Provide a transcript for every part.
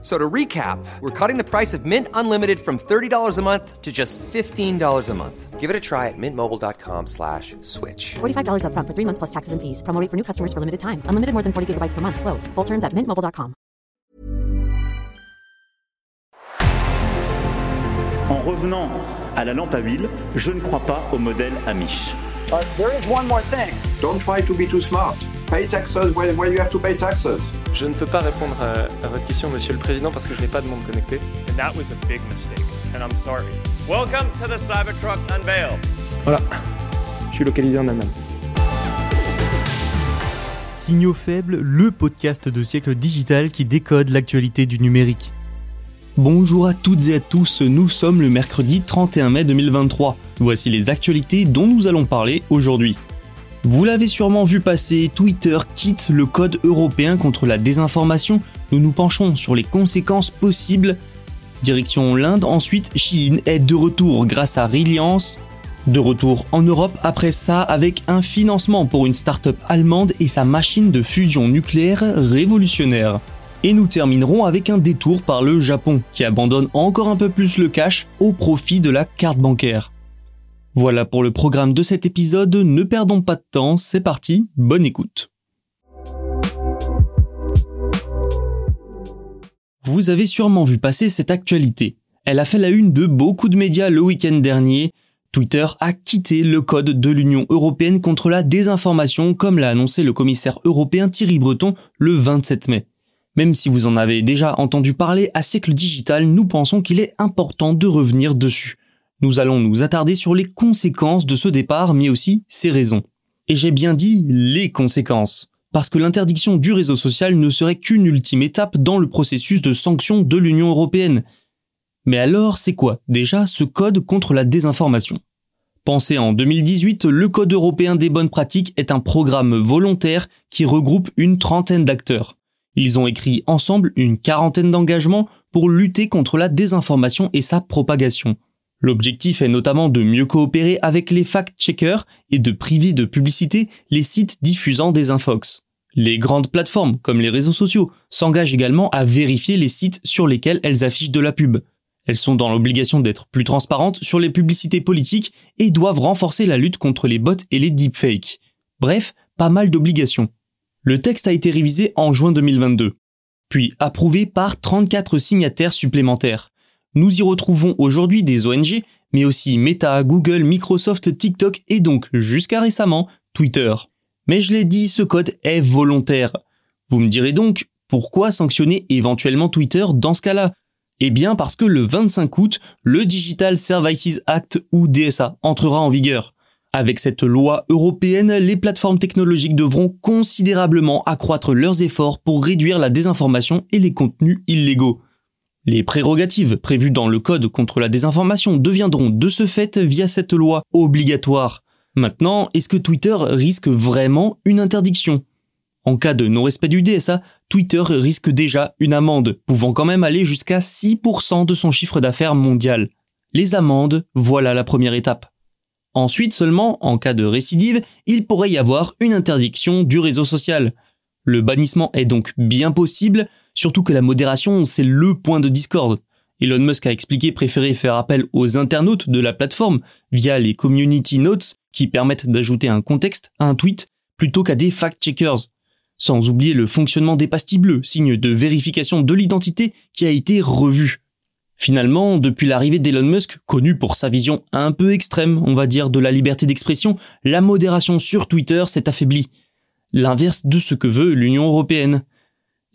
So to recap, we're cutting the price of Mint Unlimited from $30 a month to just $15 a month. Give it a try at mintmobile.com slash switch. $45 upfront for three months plus taxes and fees. Promo rate for new customers for limited time. Unlimited more than 40 gigabytes per month. Slows. Full terms at mintmobile.com. En revenant à la lampe à huile, je ne crois pas au modèle Amish. Uh, there is one more thing. Don't try to be too smart. Pay taxes when, when you have to pay taxes. Je ne peux pas répondre à, à, votre question, Monsieur le Président, parce que je n'ai pas de monde connecté. Voilà, je suis localisé en Allemagne. Signaux faibles, le podcast de siècle digital qui décode l'actualité du numérique. Bonjour à toutes et à tous, nous sommes le mercredi 31 mai 2023. Voici les actualités dont nous allons parler aujourd'hui. Vous l'avez sûrement vu passer, Twitter quitte le code européen contre la désinformation. Nous nous penchons sur les conséquences possibles. Direction l'Inde, ensuite Chine est de retour grâce à Reliance. De retour en Europe après ça avec un financement pour une start-up allemande et sa machine de fusion nucléaire révolutionnaire. Et nous terminerons avec un détour par le Japon qui abandonne encore un peu plus le cash au profit de la carte bancaire. Voilà pour le programme de cet épisode, ne perdons pas de temps, c'est parti, bonne écoute. Vous avez sûrement vu passer cette actualité. Elle a fait la une de beaucoup de médias le week-end dernier. Twitter a quitté le code de l'Union européenne contre la désinformation comme l'a annoncé le commissaire européen Thierry Breton le 27 mai. Même si vous en avez déjà entendu parler à siècle digital, nous pensons qu'il est important de revenir dessus. Nous allons nous attarder sur les conséquences de ce départ, mais aussi ses raisons. Et j'ai bien dit les conséquences, parce que l'interdiction du réseau social ne serait qu'une ultime étape dans le processus de sanction de l'Union européenne. Mais alors, c'est quoi déjà ce code contre la désinformation? Pensé en 2018, le Code européen des bonnes pratiques est un programme volontaire qui regroupe une trentaine d'acteurs. Ils ont écrit ensemble une quarantaine d'engagements pour lutter contre la désinformation et sa propagation. L'objectif est notamment de mieux coopérer avec les fact-checkers et de priver de publicité les sites diffusant des infox. Les grandes plateformes, comme les réseaux sociaux, s'engagent également à vérifier les sites sur lesquels elles affichent de la pub. Elles sont dans l'obligation d'être plus transparentes sur les publicités politiques et doivent renforcer la lutte contre les bots et les deepfakes. Bref, pas mal d'obligations. Le texte a été révisé en juin 2022, puis approuvé par 34 signataires supplémentaires. Nous y retrouvons aujourd'hui des ONG, mais aussi Meta, Google, Microsoft, TikTok et donc, jusqu'à récemment, Twitter. Mais je l'ai dit, ce code est volontaire. Vous me direz donc, pourquoi sanctionner éventuellement Twitter dans ce cas-là? Eh bien parce que le 25 août, le Digital Services Act ou DSA entrera en vigueur. Avec cette loi européenne, les plateformes technologiques devront considérablement accroître leurs efforts pour réduire la désinformation et les contenus illégaux. Les prérogatives prévues dans le Code contre la désinformation deviendront de ce fait via cette loi obligatoire. Maintenant, est-ce que Twitter risque vraiment une interdiction? En cas de non-respect du DSA, Twitter risque déjà une amende, pouvant quand même aller jusqu'à 6% de son chiffre d'affaires mondial. Les amendes, voilà la première étape. Ensuite seulement, en cas de récidive, il pourrait y avoir une interdiction du réseau social. Le bannissement est donc bien possible, surtout que la modération, c'est le point de discorde. Elon Musk a expliqué préférer faire appel aux internautes de la plateforme via les community notes qui permettent d'ajouter un contexte à un tweet plutôt qu'à des fact-checkers. Sans oublier le fonctionnement des pastilles bleues, signe de vérification de l'identité qui a été revu. Finalement, depuis l'arrivée d'Elon Musk, connu pour sa vision un peu extrême, on va dire, de la liberté d'expression, la modération sur Twitter s'est affaiblie l'inverse de ce que veut l'Union européenne.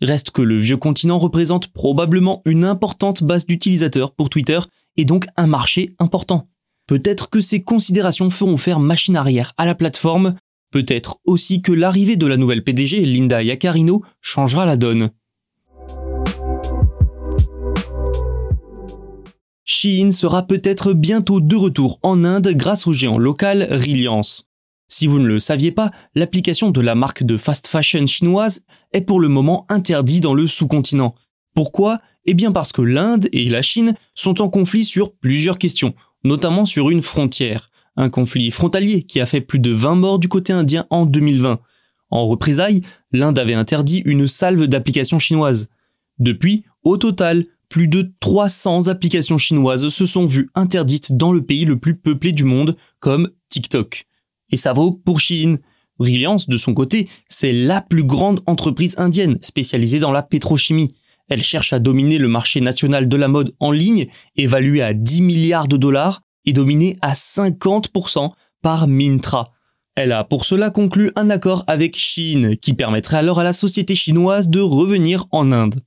Reste que le vieux continent représente probablement une importante base d'utilisateurs pour Twitter et donc un marché important. Peut-être que ces considérations feront faire machine arrière à la plateforme, peut-être aussi que l'arrivée de la nouvelle PDG, Linda Yacarino, changera la donne. Shein sera peut-être bientôt de retour en Inde grâce au géant local Reliance. Si vous ne le saviez pas, l'application de la marque de fast fashion chinoise est pour le moment interdite dans le sous-continent. Pourquoi? Eh bien parce que l'Inde et la Chine sont en conflit sur plusieurs questions, notamment sur une frontière. Un conflit frontalier qui a fait plus de 20 morts du côté indien en 2020. En représailles, l'Inde avait interdit une salve d'applications chinoises. Depuis, au total, plus de 300 applications chinoises se sont vues interdites dans le pays le plus peuplé du monde, comme TikTok. Et ça vaut pour Chine. Brilliance, de son côté, c'est la plus grande entreprise indienne spécialisée dans la pétrochimie. Elle cherche à dominer le marché national de la mode en ligne, évalué à 10 milliards de dollars, et dominé à 50% par Mintra. Elle a pour cela conclu un accord avec Chine, qui permettrait alors à la société chinoise de revenir en Inde.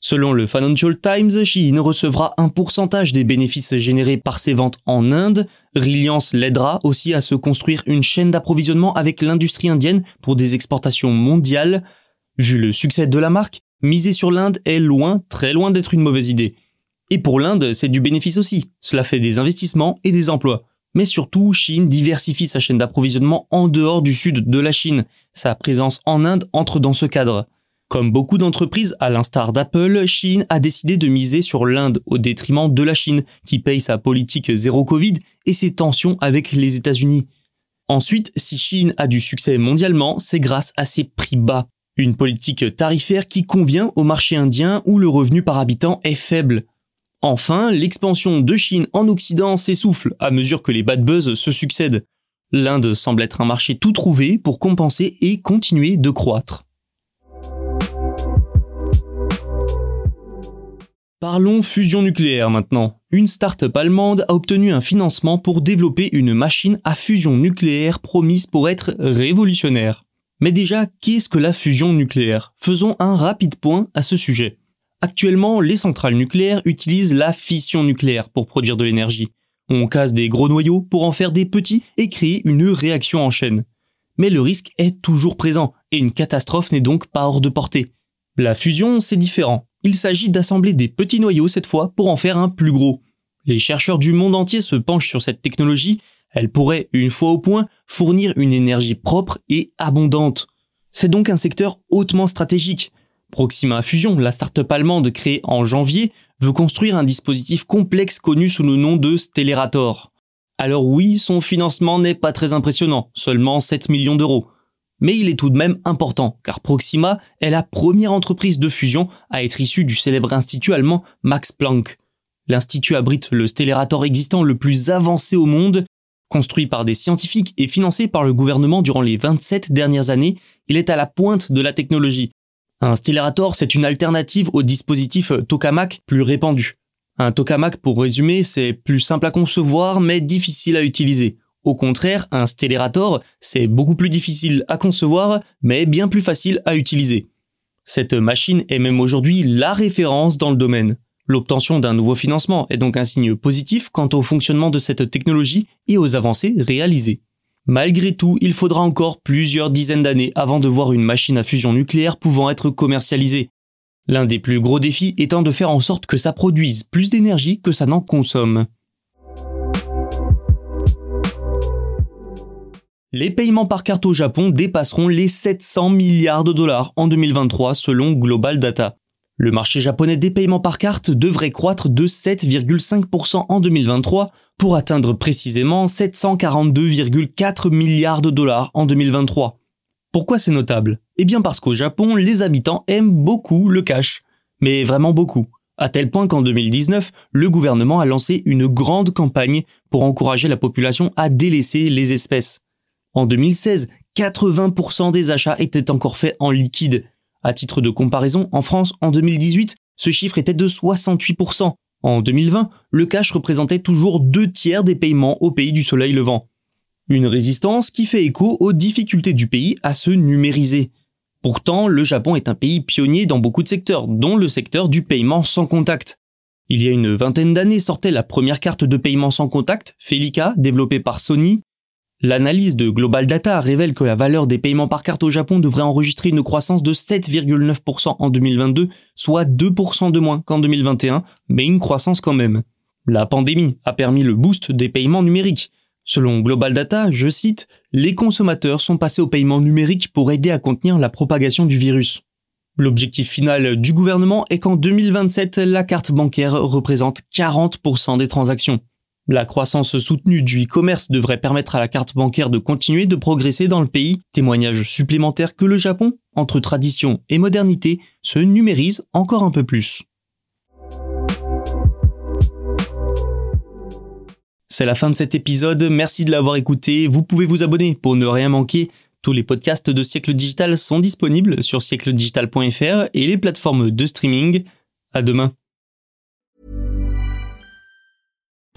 Selon le Financial Times, Chine recevra un pourcentage des bénéfices générés par ses ventes en Inde. Reliance l'aidera aussi à se construire une chaîne d'approvisionnement avec l'industrie indienne pour des exportations mondiales. Vu le succès de la marque, miser sur l'Inde est loin, très loin d'être une mauvaise idée. Et pour l'Inde, c'est du bénéfice aussi. Cela fait des investissements et des emplois. Mais surtout, Chine diversifie sa chaîne d'approvisionnement en dehors du sud de la Chine. Sa présence en Inde entre dans ce cadre. Comme beaucoup d'entreprises, à l'instar d'Apple, Chine a décidé de miser sur l'Inde au détriment de la Chine, qui paye sa politique zéro Covid et ses tensions avec les États-Unis. Ensuite, si Chine a du succès mondialement, c'est grâce à ses prix bas. Une politique tarifaire qui convient au marché indien où le revenu par habitant est faible. Enfin, l'expansion de Chine en Occident s'essouffle à mesure que les bad buzz se succèdent. L'Inde semble être un marché tout trouvé pour compenser et continuer de croître. Parlons fusion nucléaire maintenant. Une start-up allemande a obtenu un financement pour développer une machine à fusion nucléaire promise pour être révolutionnaire. Mais déjà, qu'est-ce que la fusion nucléaire? Faisons un rapide point à ce sujet. Actuellement, les centrales nucléaires utilisent la fission nucléaire pour produire de l'énergie. On casse des gros noyaux pour en faire des petits et créer une réaction en chaîne. Mais le risque est toujours présent et une catastrophe n'est donc pas hors de portée. La fusion, c'est différent il s'agit d'assembler des petits noyaux cette fois pour en faire un plus gros. Les chercheurs du monde entier se penchent sur cette technologie, elle pourrait, une fois au point, fournir une énergie propre et abondante. C'est donc un secteur hautement stratégique. Proxima Fusion, la start-up allemande créée en janvier, veut construire un dispositif complexe connu sous le nom de Stellarator. Alors oui, son financement n'est pas très impressionnant, seulement 7 millions d'euros. Mais il est tout de même important, car Proxima est la première entreprise de fusion à être issue du célèbre institut allemand Max Planck. L'institut abrite le stellator existant le plus avancé au monde. Construit par des scientifiques et financé par le gouvernement durant les 27 dernières années, il est à la pointe de la technologie. Un stellator, c'est une alternative au dispositif tokamak plus répandu. Un tokamak, pour résumer, c'est plus simple à concevoir mais difficile à utiliser. Au contraire, un Stellarator, c'est beaucoup plus difficile à concevoir, mais bien plus facile à utiliser. Cette machine est même aujourd'hui la référence dans le domaine. L'obtention d'un nouveau financement est donc un signe positif quant au fonctionnement de cette technologie et aux avancées réalisées. Malgré tout, il faudra encore plusieurs dizaines d'années avant de voir une machine à fusion nucléaire pouvant être commercialisée. L'un des plus gros défis étant de faire en sorte que ça produise plus d'énergie que ça n'en consomme. Les paiements par carte au Japon dépasseront les 700 milliards de dollars en 2023 selon Global Data. Le marché japonais des paiements par carte devrait croître de 7,5% en 2023 pour atteindre précisément 742,4 milliards de dollars en 2023. Pourquoi c'est notable? Eh bien parce qu'au Japon, les habitants aiment beaucoup le cash. Mais vraiment beaucoup. À tel point qu'en 2019, le gouvernement a lancé une grande campagne pour encourager la population à délaisser les espèces. En 2016, 80% des achats étaient encore faits en liquide. À titre de comparaison, en France, en 2018, ce chiffre était de 68%. En 2020, le cash représentait toujours deux tiers des paiements au pays du soleil levant. Une résistance qui fait écho aux difficultés du pays à se numériser. Pourtant, le Japon est un pays pionnier dans beaucoup de secteurs, dont le secteur du paiement sans contact. Il y a une vingtaine d'années sortait la première carte de paiement sans contact, Felica, développée par Sony, L'analyse de Global Data révèle que la valeur des paiements par carte au Japon devrait enregistrer une croissance de 7,9% en 2022, soit 2% de moins qu'en 2021, mais une croissance quand même. La pandémie a permis le boost des paiements numériques. Selon Global Data, je cite, les consommateurs sont passés au paiement numérique pour aider à contenir la propagation du virus. L'objectif final du gouvernement est qu'en 2027, la carte bancaire représente 40% des transactions. La croissance soutenue du e-commerce devrait permettre à la carte bancaire de continuer de progresser dans le pays, témoignage supplémentaire que le Japon, entre tradition et modernité, se numérise encore un peu plus. C'est la fin de cet épisode, merci de l'avoir écouté, vous pouvez vous abonner pour ne rien manquer. Tous les podcasts de Siècle Digital sont disponibles sur siècledigital.fr et les plateformes de streaming. À demain.